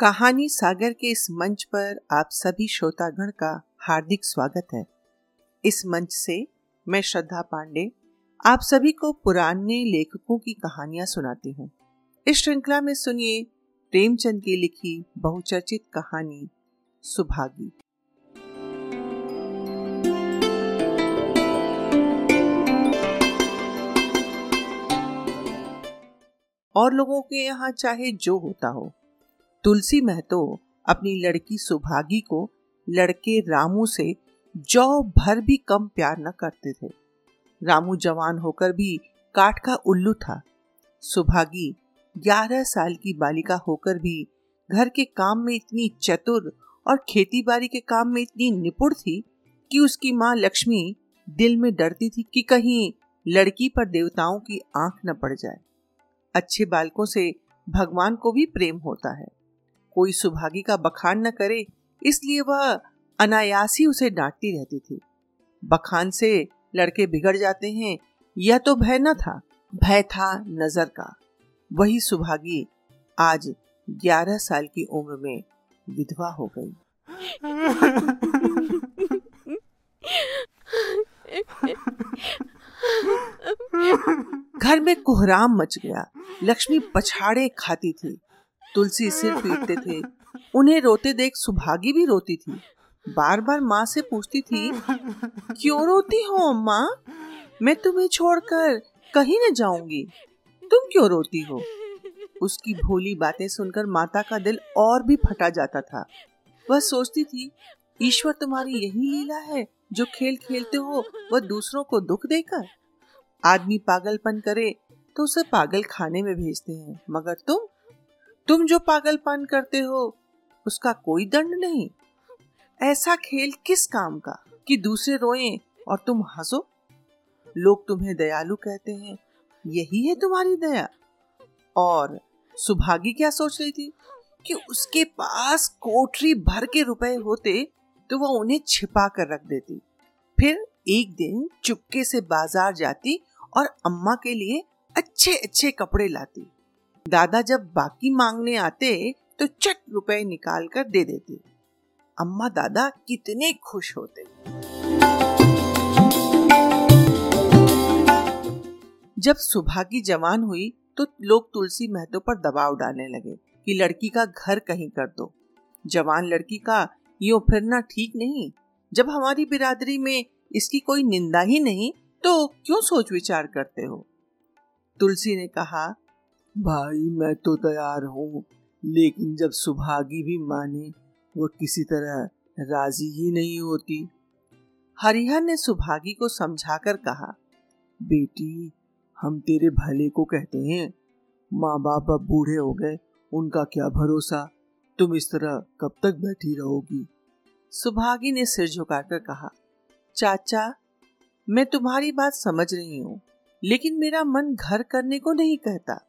कहानी सागर के इस मंच पर आप सभी श्रोतागण का हार्दिक स्वागत है। इस मंच से मैं श्रद्धा पांडे आप सभी को पुराने लेखकों की कहानियाँ सुनाती हूँ। इस श्रृंखला में सुनिए प्रेमचंद की लिखी बहुचर्चित कहानी सुभागी। और लोगों के यहाँ चाहे जो होता हो तुलसी महतो अपनी लड़की सुभागी को लड़के रामू से जौ भर भी कम प्यार न करते थे। रामू जवान होकर भी काठ का उल्लू था। सुभागी ग्यारह साल की बालिका होकर भी घर के काम में इतनी चतुर और खेती बाड़ी के काम में इतनी निपुण थी कि उसकी माँ लक्ष्मी दिल में डरती थी कि कहीं लड़की पर देवताओं की आँख न पड़ जाए। अच्छे बालकों से भगवान को भी प्रेम होता है। कोई सुभागी का बखान न करे, इसलिए वह अनायासी उसे डांटती रहती थी। बखान से लड़के बिगड़ जाते हैं, यह तो भय न था, भय था नज़र का। वही सुभागी आज ग्यारह साल की उम्र में विधवा हो गई। घर में कोहराम मच गया। लक्ष्मी पछाड़े खाती थी। तुलसी सिर पीटते थे। उन्हें रोते देख सुभागी भी रोती थी। बार बार माँ से पूछती थी क्यों रोती हो अम्मा? मैं तुम्हें छोड़कर कहीं न जाऊँगी। तुम क्यों रोती हो? उसकी भोली बातें सुनकर माता का दिल और भी फटा जाता था। वह सोचती थी ईश्वर तुम्हारी यही लीला है जो खेल खेलते हो वह दूसरों को दुख देकर? आदमी पागलपन करे तो उसे पागल खाने में भेजते हैं मगर तुम तुम जो पागलपन करते हो, उसका कोई दंड नहीं। ऐसा खेल किस काम का कि दूसरे रोएँ और तुम हंसो? लोग तुम्हें दयालु कहते हैं, यही है तुम्हारी दया। और सुभागी क्या सोच रही थी कि उसके पास कोठरी भर के रुपए होते तो वह उन्हें छिपा कर रख देती। फिर एक दिन चुपके से बाज़ार जाती और अम्मा के लिए अच्छे अच्छे कपड़े लाती। दादा जब बाकी मांगने आते तो चट रुपए निकाल कर दे देते। अम्मा दादा कितने खुश होते। जब सुभागी जवान हुई तो लोग तुलसी महतो पर दबाव डालने लगे कि लड़की का घर कहीं कर दो। जवान लड़की का यो फिरना ठीक नहीं। जब हमारी बिरादरी में इसकी कोई निंदा ही नहीं तो क्यों सोच विचार करते हो? तुलसी ने कहा भाई, मैं तो तैयार हूँ। लेकिन जब सुभागी भी माने, वो किसी तरह राज़ी ही नहीं होती। हरिहर ने सुभागी को समझाकर कहा, बेटी, हम तेरे भले को कहते हैं। माँ बाप अब बूढ़े हो गए, उनका क्या भरोसा? तुम इस तरह कब तक बैठी रहोगी? सुभागी ने सिर झुकाकर कहा, चाचा, मैं तुम्हारी बात समझ रही हूँ, लेकिन मेरा मन घर करने को नहीं कहता।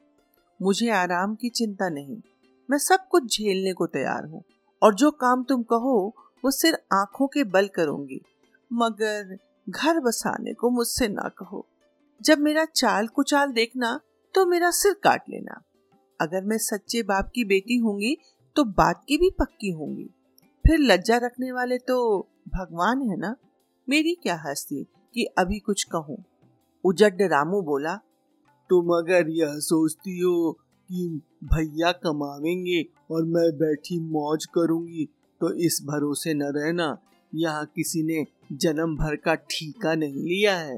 मुझे आराम की चिंता नहीं। मैं सब कुछ झेलने को तैयार हूँ और जो काम तुम कहो, वो सिर्फ़ आँखों के बल करूँगी। मगर घर बसाने को मुझसे ना कहो। जब मेरा चाल कुचाल देखना तो मेरा सिर काट लेना। अगर मैं सच्चे बाप की बेटी होंगी तो बात की भी पक्की होंगी। फिर लज्जा रखने वाले तो भगवान है ना? मेरी क्या हस्ती कि अभी कुछ कहूँ? उजड रामू बोला तुम अगर यह सोचती हो कि भैया कमावेंगे और मैं बैठी मौज करूँगी तो इस भरोसे न रहना। यहाँ किसी ने जन्म भर का ठीका नहीं लिया है।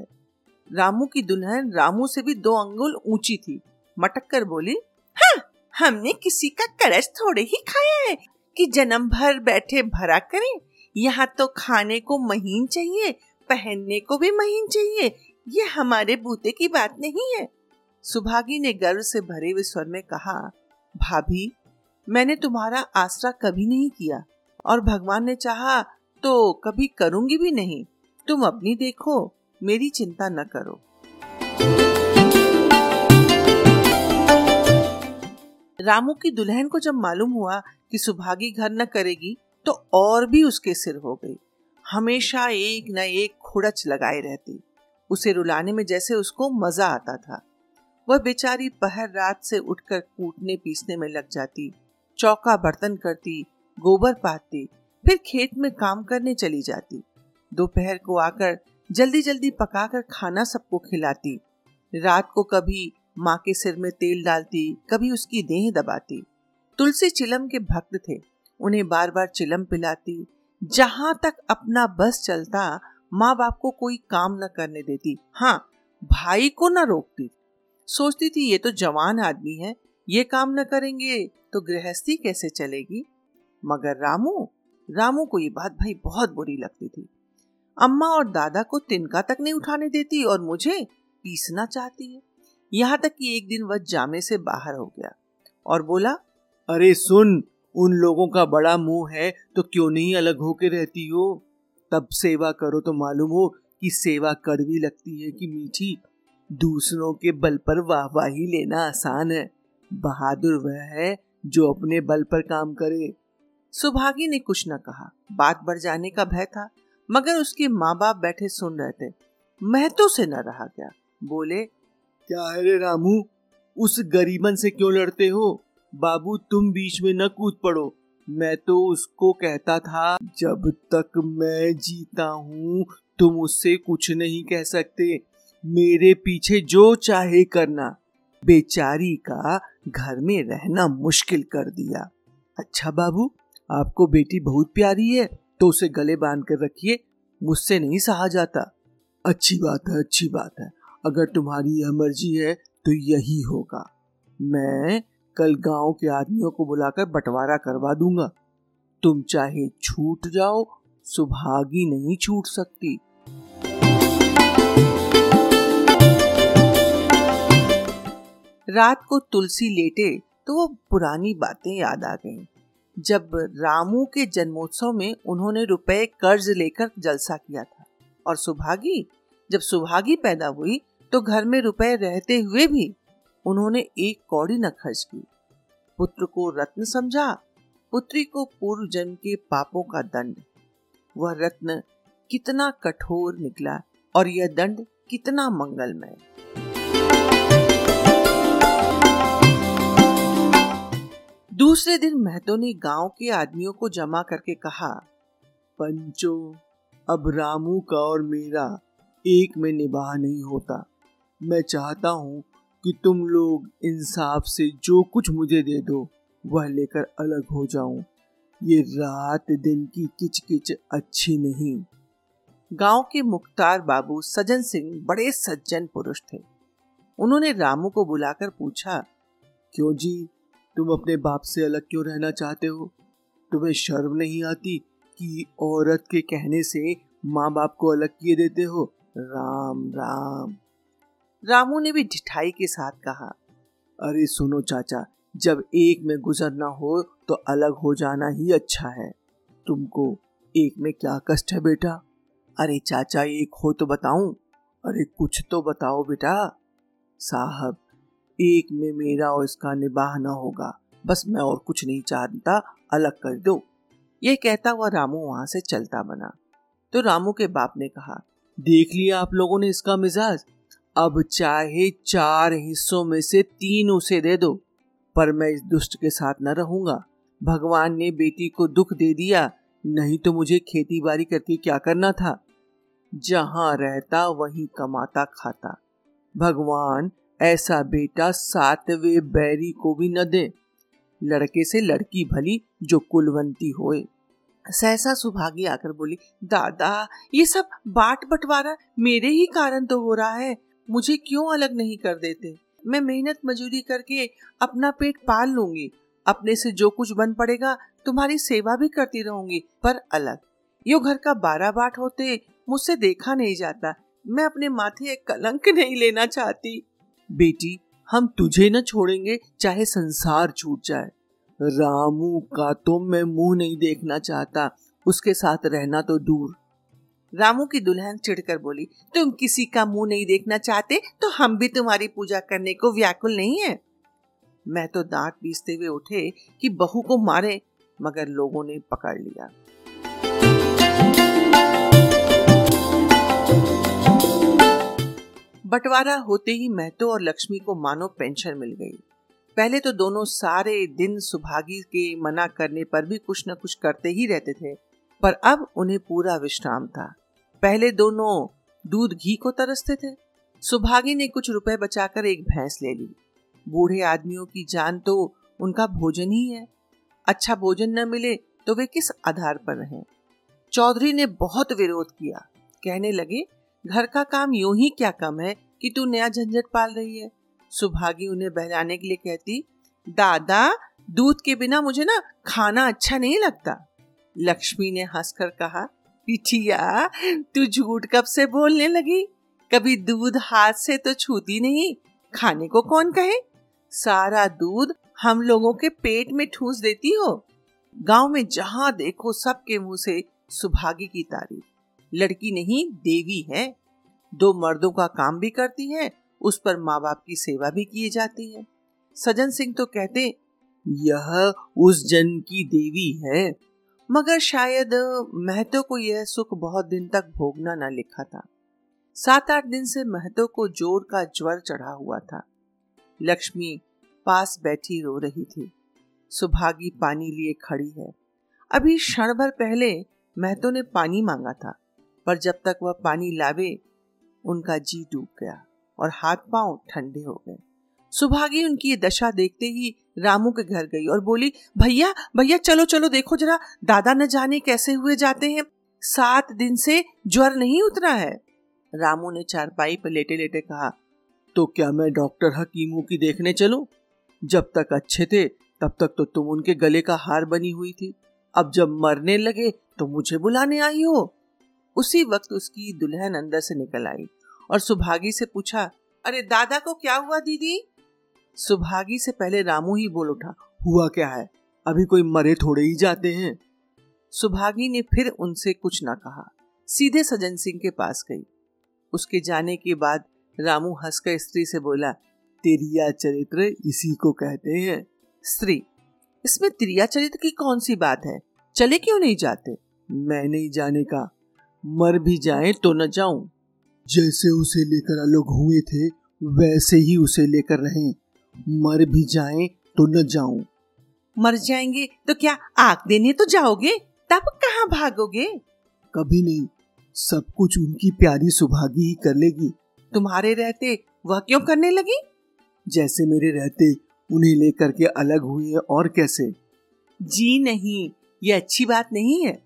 रामू की दुल्हन रामू से भी दो अंगुल ऊँची थी। मटक कर बोली हाँ, हमने किसी का करज थोड़े ही खाया है कि जन्म भर बैठे भरा करें। यहाँ तो खाने को महीन चाहिए पहनने को भी महीन चाहिए। ये हमारे बूते की बात नहीं है। सुभागी ने गर्व से भरे हुए स्वर में कहा, भाभी, मैंने तुम्हारा आसरा कभी नहीं किया और भगवान ने चाहा तो कभी करूँगी भी नहीं। तुम अपनी देखो, मेरी चिंता न करो। रामू की दुल्हन को जब मालूम हुआ कि सुभागी घर न करेगी तो और भी उसके सिर हो गई हमेशा एक न एक खुड़च लगाए रहती। उसे रुलाने में जैसे उसको मज़ा आता था। वह बेचारी पहर रात से उठकर कूटने पीसने में लग जाती, चौका बर्तन करती, गोबर पाती फिर खेत में काम करने चली जाती। दोपहर को आकर जल्दी जल्दी पकाकर खाना सबको खिलाती। रात को कभी माँ के सिर में तेल डालती, कभी उसकी देह दबाती। तुलसी चिलम के भक्त थे, उन्हें बार बार चिलम पिलाती। जहाँ तक अपना बस चलता, माँ बाप को कोई काम न करने देती। हाँ भाई को न रोकती। सोचती थी, ये तो जवान आदमी है, ये काम न करेंगे तो गृहस्थी कैसे चलेगी? मगर रामू रामू को ये बात भाई बहुत बुरी लगती थी। अम्मा और दादा को तिनका तक नहीं उठाने देती और मुझे पीसना चाहती है। यहाँ तक कि एक दिन वह जामे से बाहर हो गया और बोला, अरे सुन, उन लोगों का बड़ा मुँह है तो क्यों नहीं अलग होके रहती हो? तब सेवा करो तो मालूम हो कि सेवा कड़वी लगती है कि मीठी। दूसरों के बल पर वाहवाही लेना आसान है। बहादुर वह है जो अपने बल पर काम करे। सुभागी ने कुछ न कहा। बात बढ़ जाने का भय था, मगर उसके माँ बाप बैठे सुन रहे थे। महतो से न रहा गया बोले, क्या है रे रामू? उस गरीबन से क्यों लड़ते हो? बाबू, तुम बीच में न कूद पड़ो। मैं तो उसको कहता था, जब तक मैं जीता हूँ, तुम उससे कुछ नहीं कह सकते। मेरे पीछे जो चाहे करना। बेचारी का घर में रहना मुश्किल कर दिया। अच्छा बाबू, आपको बेटी बहुत प्यारी है तो उसे गले बाँध कर रखिए, मुझसे नहीं सहा जाता। अच्छी बात है, अच्छी बात है। अगर तुम्हारी यह मर्ज़ी है तो यही होगा। मैं कल गाँव के आदमियों को बुलाकर बंटवारा करवा दूँगा। तुम चाहे छूट जाओ सुभागी नहीं छूट सकती। रात को तुलसी लेटे तो वो पुरानी बातें याद आ गईं। जब रामू के जन्मोत्सव में उन्होंने रुपए कर्ज लेकर जलसा किया था और सुभागी, जब सुभागी पैदा हुई तो घर में रुपए रहते हुए भी उन्होंने एक कौड़ी न खर्च की। पुत्र को रत्न समझा, पुत्री को पूर्व जन्म के पापों का दंड। वह रत्न कितना कठोर निकला और यह दंड कितना मंगलमय। दूसरे दिन महतो ने गाँव के आदमियों को जमा करके कहा, पंचो, अब रामू का और मेरा एक में निबाह नहीं होता। मैं चाहता हूँ कि तुम लोग इंसाफ से जो कुछ मुझे दे दो, वह लेकर अलग हो जाऊँ। ये रात दिन की किचकिच अच्छी नहीं। गाँव के मुख्तार बाबू सजन सिंह बड़े सज्जन पुरुष थे। उन्होंने रामू को बुलाकर पूछा, क्यों जी तुम अपने बाप से अलग क्यों रहना चाहते हो? तुम्हें शर्म नहीं आती कि औरत के कहने से माँ बाप को अलग किए देते हो? राम राम। रामू ने भी ढिठाई के साथ कहा, अरे सुनो चाचा, जब एक में गुजरना हो तो अलग हो जाना ही अच्छा है। तुमको एक में क्या कष्ट है बेटा? अरे चाचा, एक हो तो बताऊँ? अरे कुछ तो बताओ बेटा। साहब एक में मेरा और इसका निबाह न होगा। बस मैं और कुछ नहीं चाहता, अलग कर दो। ये कहता हुआ रामू वहाँ से चलता बना। तो रामू के बाप ने कहा, देख लिया आप लोगों ने इसका मिजाज? अब चाहे चार हिस्सों में से तीन उसे दे दो। पर मैं इस दुष्ट के साथ न रहूँगा। भगवान ने बेटी को दुख दे दिया, नहीं तो मुझे खेती बाड़ी करके क्या करना था? जहाँ रहता वहीं कमाता खाता। भगवान ऐसा बेटा सातवें बैरी को भी न दे। लड़के से लड़की भली जो कुलवंती होए। सहसा सुभागी आकर बोली, दादा, ये सब बाट बंटवारा मेरे ही कारण तो हो रहा है। मुझे क्यों अलग नहीं कर देते? मैं मेहनत मजूरी करके अपना पेट पाल लूँगी। अपने से जो कुछ बन पड़ेगा, तुम्हारी सेवा भी करती रहूँगी, पर अलग। यो घर का बारह बाट होते मुझसे देखा नहीं जाता। मैं अपने माथे एक कलंक नहीं लेना चाहती। बेटी, हम तुझे न छोड़ेंगे, चाहे संसार छूट जाए। रामू का तो मैं मुँह नहीं देखना चाहता, उसके साथ रहना तो दूर। रामू की दुल्हन चिढ़कर बोली, तुम किसी का मुँह नहीं देखना चाहते तो हम भी तुम्हारी पूजा करने को व्याकुल नहीं है। मैं तो दांत पीसते हुए उठे कि बहू को मारे, मगर लोगों ने पकड़ लिया। बंटवारा होते ही महतो और लक्ष्मी को मानो पेंशन मिल गई। पहले तो दोनों सारे दिन सुभागी के मना करने पर भी कुछ न कुछ करते ही रहते थे, पर अब उन्हें पूरा विश्राम था। पहले दोनों दूध घी को तरसते थे। सुभागी ने कुछ रुपए बचाकर एक भैंस ले ली। बूढ़े आदमियों की जान तो उनका भोजन ही है। अच्छा भोजन न मिले तो वे किस आधार पर रहें? चौधरी ने बहुत विरोध किया। कहने लगे घर का काम यूँ ही क्या कम है कि तू नया झंझट पाल रही है? सुभागी उन्हें बहलाने के लिए कहती, दादा, दूध के बिना मुझे ना खाना अच्छा नहीं लगता। लक्ष्मी ने हंसकर कहा, पिठिया, तू झूठ कब से बोलने लगी? कभी दूध हाथ से तो छूती नहीं। खाने को कौन कहे? सारा दूध हम लोगों के पेट में ठूस देती हो। गाँव में जहाँ देखो सबके मुँह से सुभागी की तारीफ़। लड़की नहीं, देवी है। दो मर्दों का काम भी करती है, उस पर माँ बाप की सेवा भी की जाती है। सजन सिंह तो कहते, यह उस जन की देवी है। मगर शायद, महतो को यह सुख बहुत दिन तक भोगना न लिखा था। सात आठ दिन से महतो को ज़ोर का ज्वर चढ़ा हुआ था। लक्ष्मी पास बैठी रो रही थी। सुभागी पानी लिए खड़ी है। अभी क्षण भर पहले महतो ने पानी मांगा था। पर जब तक वह पानी लावे, उनका जी डूब गया और हाथ पाँव ठंडे हो गए। सुभागी उनकी ये दशा देखते ही रामू के घर गई और बोली, भैया भैया, चलो चलो, देखो जरा, दादा न जाने कैसे हुए जाते हैं? सात दिन से ज्वर नहीं उतरा है? रामू ने चारपाई पर लेटे लेटे कहा तो क्या मैं डॉक्टर हकीमू की देखने चलूँ? जब तक अच्छे थे, तब तक तो तुम उनके गले का हार बनी हुई थी। अब जब मरने लगे तो मुझे बुलाने आई हो। उसी वक्त उसकी दुल्हन अंदर से निकल आई और सुभागी से पूछा, अरे, दादा को क्या हुआ, दीदी? सुभागी से पहले रामू ही बोल उठा, हुआ क्या है? अभी कोई मरे थोड़े ही जाते हैं. सुभागी ने फिर उनसे कुछ ना कहा, सीधे सजन सिंह के पास गई। उसके जाने के बाद रामू हंसकर स्त्री से बोला तिरिया चरित्र इसी को कहते हैं। स्त्री, इसमें तिरिया चरित्र की कौन सी बात है? चले क्यों नहीं जाते? मैं नहीं जाने का। मर भी जाए तो न जाऊँ। जैसे उसे लेकर अलग हुए थे वैसे ही उसे लेकर रहें। मर भी जाए तो न जाऊँ। मर जाएँगे तो क्या आग देने तो जाओगे? तब कहाँ भागोगे? कभी नहीं। सब कुछ उनकी प्यारी सुभागी ही कर लेगी। तुम्हारे रहते वह क्यों करने लगी? जैसे मेरे रहते उन्हें लेकर के अलग हुई है और कैसे? जी नहीं ये अच्छी बात नहीं है।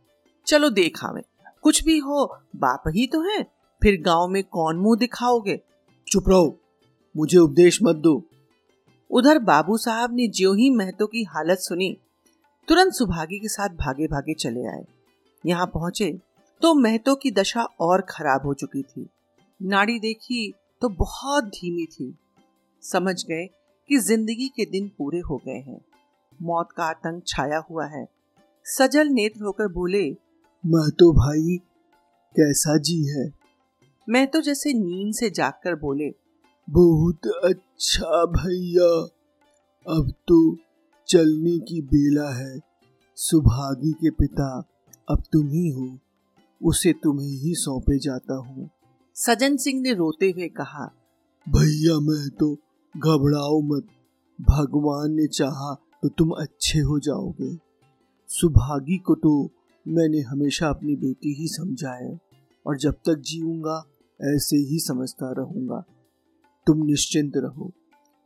चलो देखा में कुछ भी हो, बाप ही तो है। फिर गाँव में कौन मुँह दिखाओगे? चुप रहो, मुझे उपदेश मत दो। उधर बाबू साहब ने ज्यो ही महतो की हालत सुनी, तुरंत सुभागी के साथ भागे भागे चले आए। यहाँ पहुँचे तो महतो की दशा और खराब हो चुकी थी। नाड़ी देखी तो बहुत धीमी थी। समझ गए कि ज़िंदगी के दिन पूरे हो गए हैं। मौत का आतंक छाया हुआ है। सजल नेत्र होकर बोले महतो भाई कैसा जी है? मैं तो जैसे नींद से जागकर बोले बहुत अच्छा भैया। अब तो चलने की बेला है। सुभागी के पिता अब तुम ही हो। उसे तुम्हें ही सौंपे जाता हूँ। सजन सिंह ने रोते हुए कहा भैया मैं तो घबराओ मत। भगवान ने चाहा तो तुम अच्छे हो जाओगे। सुभागी को तो मैंने हमेशा अपनी बेटी ही समझा है और जब तक जीऊँगा ऐसे ही समझता रहूँगा। तुम निश्चिंत रहो।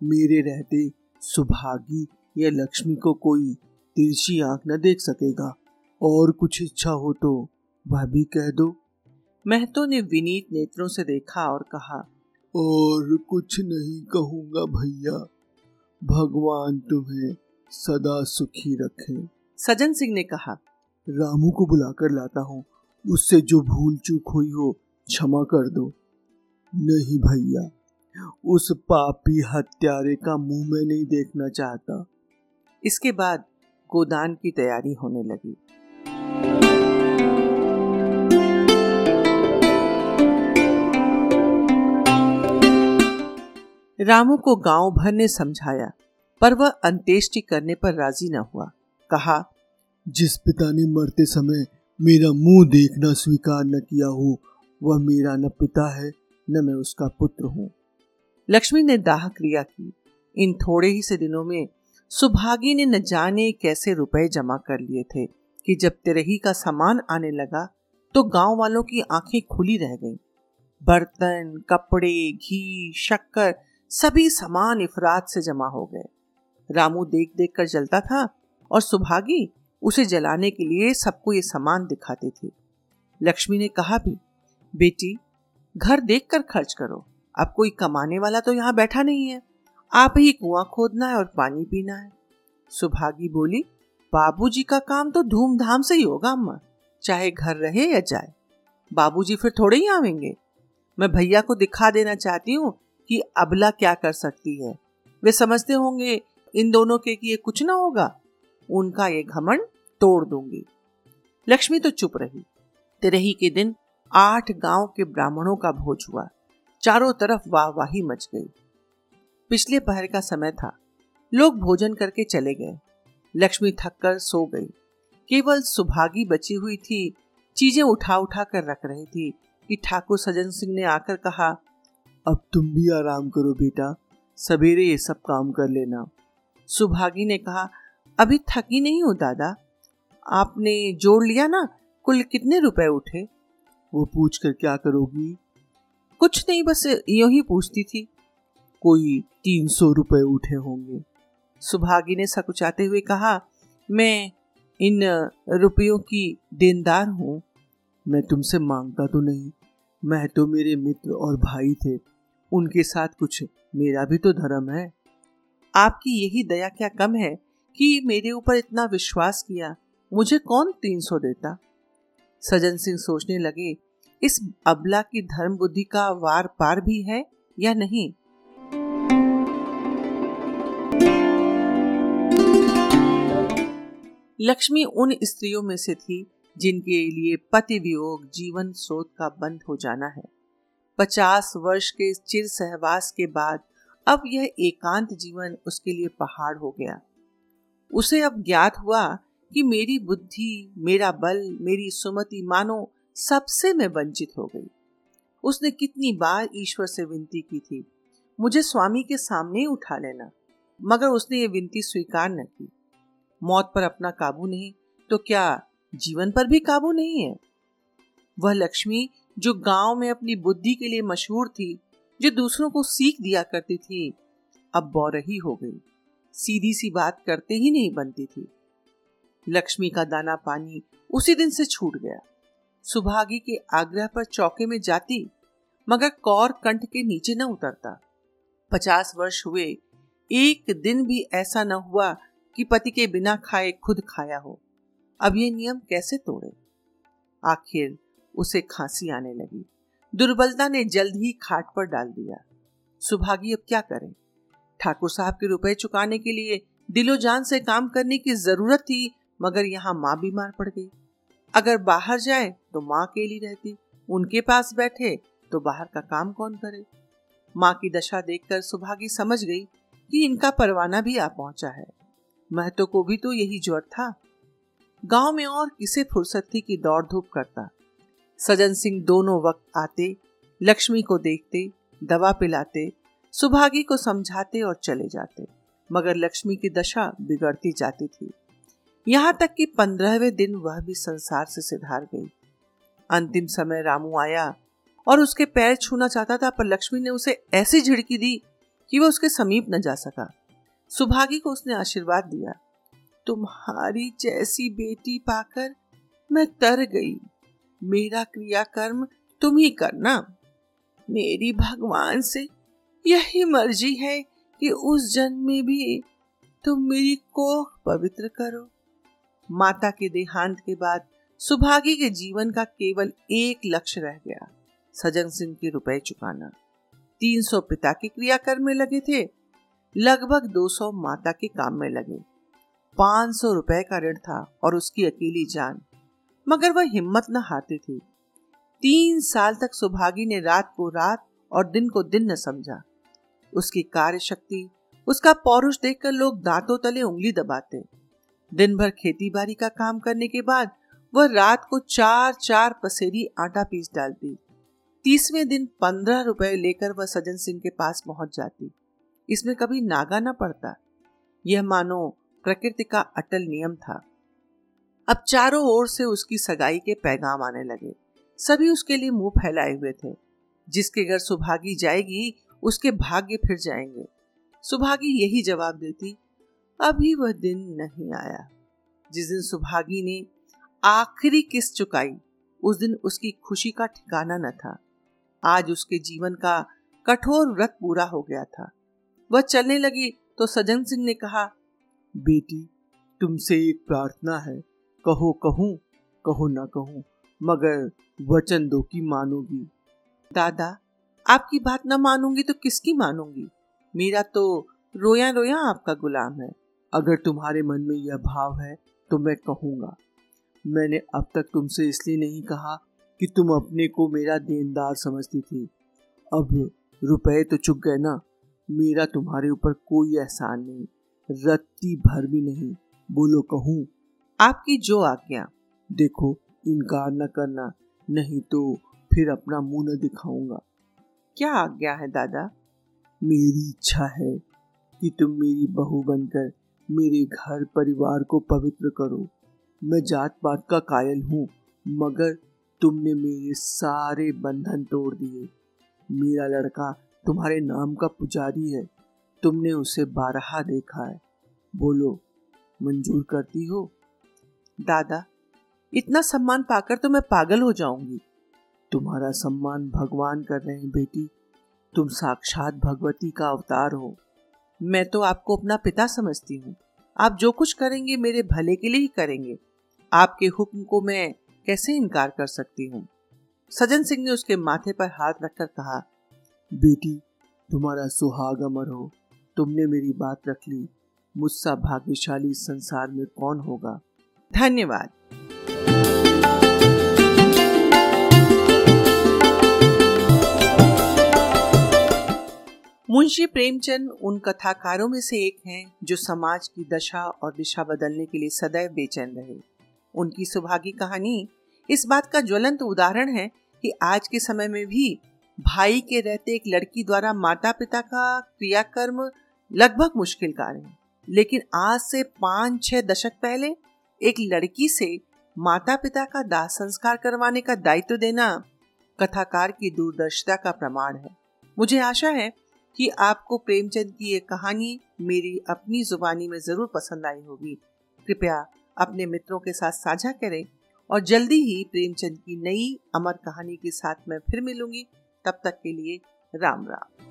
मेरे रहते सुभागी या लक्ष्मी को कोई तिरछी आँख न देख सकेगा। और कुछ इच्छा हो तो वह भी कह दो। महतो ने विनीत नेत्रों से देखा और कहा और कुछ नहीं कहूँगा भैया। भगवान तुम्हें सदा सुखी रखे। सजन सिंह ने कहा रामू को बुलाकर लाता हूँ। उससे जो भूल चूक हुई हो, क्षमा कर दो। नहीं भैया, उस पापी हत्यारे का मुँह में नहीं देखना चाहता। इसके बाद गोदान की तैयारी होने लगी। रामू को गाँव भर ने समझाया, पर वह अंत्येष्टि करने पर राज़ी न हुआ। कहा जिस पिता ने मरते समय मेरा मुँह देखना स्वीकार न किया हो, वह मेरा न पिता है, न मैं उसका पुत्र हूँ। लक्ष्मी ने दाह क्रिया की। इन थोड़े ही से दिनों में सुभागी ने न जाने कैसे रुपए जमा कर लिए थे कि जब तिरही का सामान आने लगा तो गाँव वालों की आँखें खुली रह गईं। बर्तन, कपड़े, घी, शक्कर, सभी सामान इफरात से जमा हो गए। रामू देख देख कर जलता था और सुभागी उसे जलाने के लिए सबको ये सामान दिखाते थे। लक्ष्मी ने कहा भी, बेटी, घर देख कर खर्च करो। अब कोई कमाने वाला तो यहाँ बैठा नहीं है। आप ही कुआँ खोदना है और पानी पीना है। सुभागी बोली, बाबूजी का काम तो धूमधाम से ही होगा, अम्मा। चाहे घर रहे या जाए। बाबूजी फिर थोड़े ही आवेंगे। मैं भैया को दिखा देना चाहती हूँ कि अबला क्या कर सकती है। वे समझते होंगे इन दोनों के कि ये कुछ ना होगा। उनका ये घमंड तोड़ दूँगी। लक्ष्मी तो चुप रही। तिरही के दिन आठ गाँव के ब्राह्मणों का भोज हुआ। चारों तरफ़ वाहवाही मच गई। पिछले पहर का समय था। लोग भोजन करके चले गए। लक्ष्मी थककर सो गई। केवल सुभागी बची हुई थी। चीज़ें उठा उठा कर रख रही थी कि ठाकुर सजन सिंह ने आकर कहा, अब तुम भी आराम करो बेटा। सवेरे ये सब काम कर लेना। सुभागी ने कहा अभी थकी नहीं हो दादा? आपने जोड़ लिया ना, कुल कितने रुपए उठे? वो पूछ कर क्या करोगी? कुछ नहीं, बस यूँ ही पूछती थी। कोई तीन सौ रुपए उठे होंगे। सुभागी ने सकुचाते हुए कहा, मैं इन रुपयों की देनदार हूँ। मैं तुमसे माँगता तो नहीं। मैं तो मेरे मित्र और भाई थे। उनके साथ कुछ मेरा भी तो धर्म है। आपकी यही दया क्या कम है? कि मेरे ऊपर इतना विश्वास किया, मुझे कौन तीन सौ देता? सजन सिंह सोचने लगे, इस अबला की धर्म बुद्धि का वार पार भी है या नहीं? लक्ष्मी उन स्त्रियों में से थी, जिनके लिए पति वियोग जीवन स्रोत का बंद हो जाना है। पचास वर्ष के चिर सहवास के बाद, अब यह एकांत जीवन उसके लिए पहाड़ हो गया। उसे अब ज्ञात हुआ कि मेरी बुद्धि, मेरा बल, मेरी सुमति मानो सबसे मैं वंचित हो गई। उसने कितनी बार ईश्वर से विनती की थी, मुझे स्वामी के सामने उठा लेना, मगर उसने ये विनती स्वीकार न की। मौत पर अपना काबू नहीं तो क्या जीवन पर भी काबू नहीं है? वह लक्ष्मी, जो गाँव में अपनी बुद्धि के लिए मशहूर थी, जो दूसरों को सीख दिया करती थी, अब बौरही हो गई। सीधी सी बात करते ही नहीं बनती थी। लक्ष्मी का दाना पानी उसी दिन से छूट गया। सुभागी के आग्रह पर चौके में जाती, मगर कौर कंठ के नीचे न उतरता। पचास वर्ष हुए, एक दिन भी ऐसा न हुआ कि पति के बिना खाए खुद खाया हो। अब ये नियम कैसे तोड़े? आखिर उसे खांसी आने लगी। दुर्बलता ने जल्द ही खाट पर डाल दिया। सुभागी अब क्या करें? ठाकुर साहब के रुपए चुकाने के लिए दिलो जान से काम करने की ज़रूरत थी, मगर यहाँ माँ बीमार पड़ गई। अगर बाहर जाए तो माँ अकेली रहती, उनके पास बैठे तो बाहर का काम कौन करे? माँ की दशा देखकर सुभागी समझ गई कि इनका परवाना भी आ पहुँचा है। महतो को भी तो यही ज्वर था। गाँव में और किसे फुर्सत थी कि दौड़ धूप करता? सजन सिंह दोनों वक्त आते, लक्ष्मी को देखते, दवा पिलाते सुभागी को समझाते और चले जाते, मगर लक्ष्मी की दशा बिगड़ती जाती थी। यहाँ तक कि पंद्रहवें दिन वह भी संसार से सिधार गई। अंतिम समय रामू आया और उसके पैर छूना चाहता था, पर लक्ष्मी ने उसे ऐसी झिड़की दी कि वह उसके समीप न जा सका। सुभागी को उसने आशीर्वाद दिया, तुम्हारी जैसी बेटी पाकर मैं तर गई। मेरा क्रियाकर्म तुम ही करना। मेरी भगवान से यही मर्ज़ी है कि उस जन्म में भी तुम मेरी कोख पवित्र करो। माता के देहांत के बाद सुभागी के जीवन का केवल एक लक्ष्य रह गया, सजन सिंह के रुपए चुकाना। तीन सौ पिता के क्रियाकर्म में लगे थे, लगभग 200 माता के काम में लगे। 500 रुपए का ऋण था और उसकी अकेली जान, मगर वह हिम्मत न हारती थी। तीन साल तक सुभागी ने रात को रात और दिन को दिन न समझा। उसकी कार्य शक्ति उसका पौरुष देखकर लोग दांतों तले उंगली दबाते। दिन भर खेती बाड़ी का काम करने के बाद वह रात को चार चार पसेरी आटा पीस डालती। तीसवें दिन पंद्रह रुपए लेकर वह सजन सिंह के पास पहुँच जाती। इसमें कभी नागा न पड़ता। यह मानो प्रकृति का अटल नियम था। अब चारों ओर से उसकी सगाई के पैगाम आने लगे। सभी उसके लिए मुँह फैलाए हुए थे। जिसके घर सुभागी जाएगी उसके भाग्य फिर जाएँगे। सुभागी यही जवाब देती, अभी वह दिन नहीं आया। जिस दिन सुभागी ने आखिरी किस चुकाई, उस दिन उसकी खुशी का ठिकाना न था। आज उसके जीवन का कठोर व्रत पूरा हो गया था। वह चलने लगी तो सजन सिंह ने कहा, बेटी, तुमसे एक प्रार्थना है। कहो, कहूँ, कहो ना कहूँ, मगर वचन दो की मानोगी? दादा आपकी बात ना मानूँगी तो किसकी मानूँगी? मेरा तो रोया रोया आपका गुलाम है। अगर तुम्हारे मन में यह भाव है तो मैं कहूँगा। मैंने अब तक तुमसे इसलिए नहीं कहा कि तुम अपने को मेरा देनदार समझती थी। अब रुपए तो चुक गए ना। मेरा तुम्हारे ऊपर कोई एहसान नहीं। रत्ती भर भी नहीं। बोलो, कहूँ। आपकी जो आज्ञा। देखो, इनकार न करना। नहीं तो फिर अपना मुँह न दिखाऊँगा। क्या आज्ञा है दादा? मेरी इच्छा है कि तुम मेरी बहू बनकर मेरे घर परिवार को पवित्र करो। मैं जात पात का कायल हूँ मगर तुमने मेरे सारे बंधन तोड़ दिए। मेरा लड़का तुम्हारे नाम का पुजारी है तुमने उसे बारहा देखा है। बोलो मंजूर करती हो? दादा इतना सम्मान पाकर तो मैं पागल हो जाऊँगी। तुम्हारा सम्मान भगवान कर रहे हैं, बेटी। तुम साक्षात भगवती का अवतार हो। मैं तो आपको अपना पिता समझती हूँ। आप जो कुछ करेंगे, मेरे भले के लिए ही करेंगे। आपके हुक्म को मैं कैसे इनकार कर सकती हूँ? सजन सिंह ने उसके माथे पर हाथ रखकर कहा, बेटी, तुम्हारा सुहाग अमर हो। तुमने मेरी बात रख ली। मुझसा भाग्यशाली संसार में कौन होगा? धन्यवाद। मुंशी प्रेमचंद उन कथाकारों में से एक हैं, जो समाज की दशा और दिशा बदलने के लिए सदैव बेचैन रहे। उनकी सुभागी कहानी इस बात का ज्वलंत उदाहरण है कि आज के समय में भी भाई के रहते एक लड़की द्वारा माता पिता का क्रियाकर्म लगभग मुश्किल कार्य है। लेकिन आज से पाँच छह दशक पहले एक लड़की से माता पिता का दाह संस्कार करवाने का दायित्व देना कथाकार की दूरदर्शिता का प्रमाण है। मुझे आशा है कि आपको प्रेमचंद की ये कहानी मेरी अपनी जुबानी में ज़रूर पसंद आई होगी। कृपया अपने मित्रों के साथ साझा करें और जल्दी ही प्रेमचंद की नई अमर कहानी के साथ मैं फिर मिलूँगी। तब तक के लिए राम राम।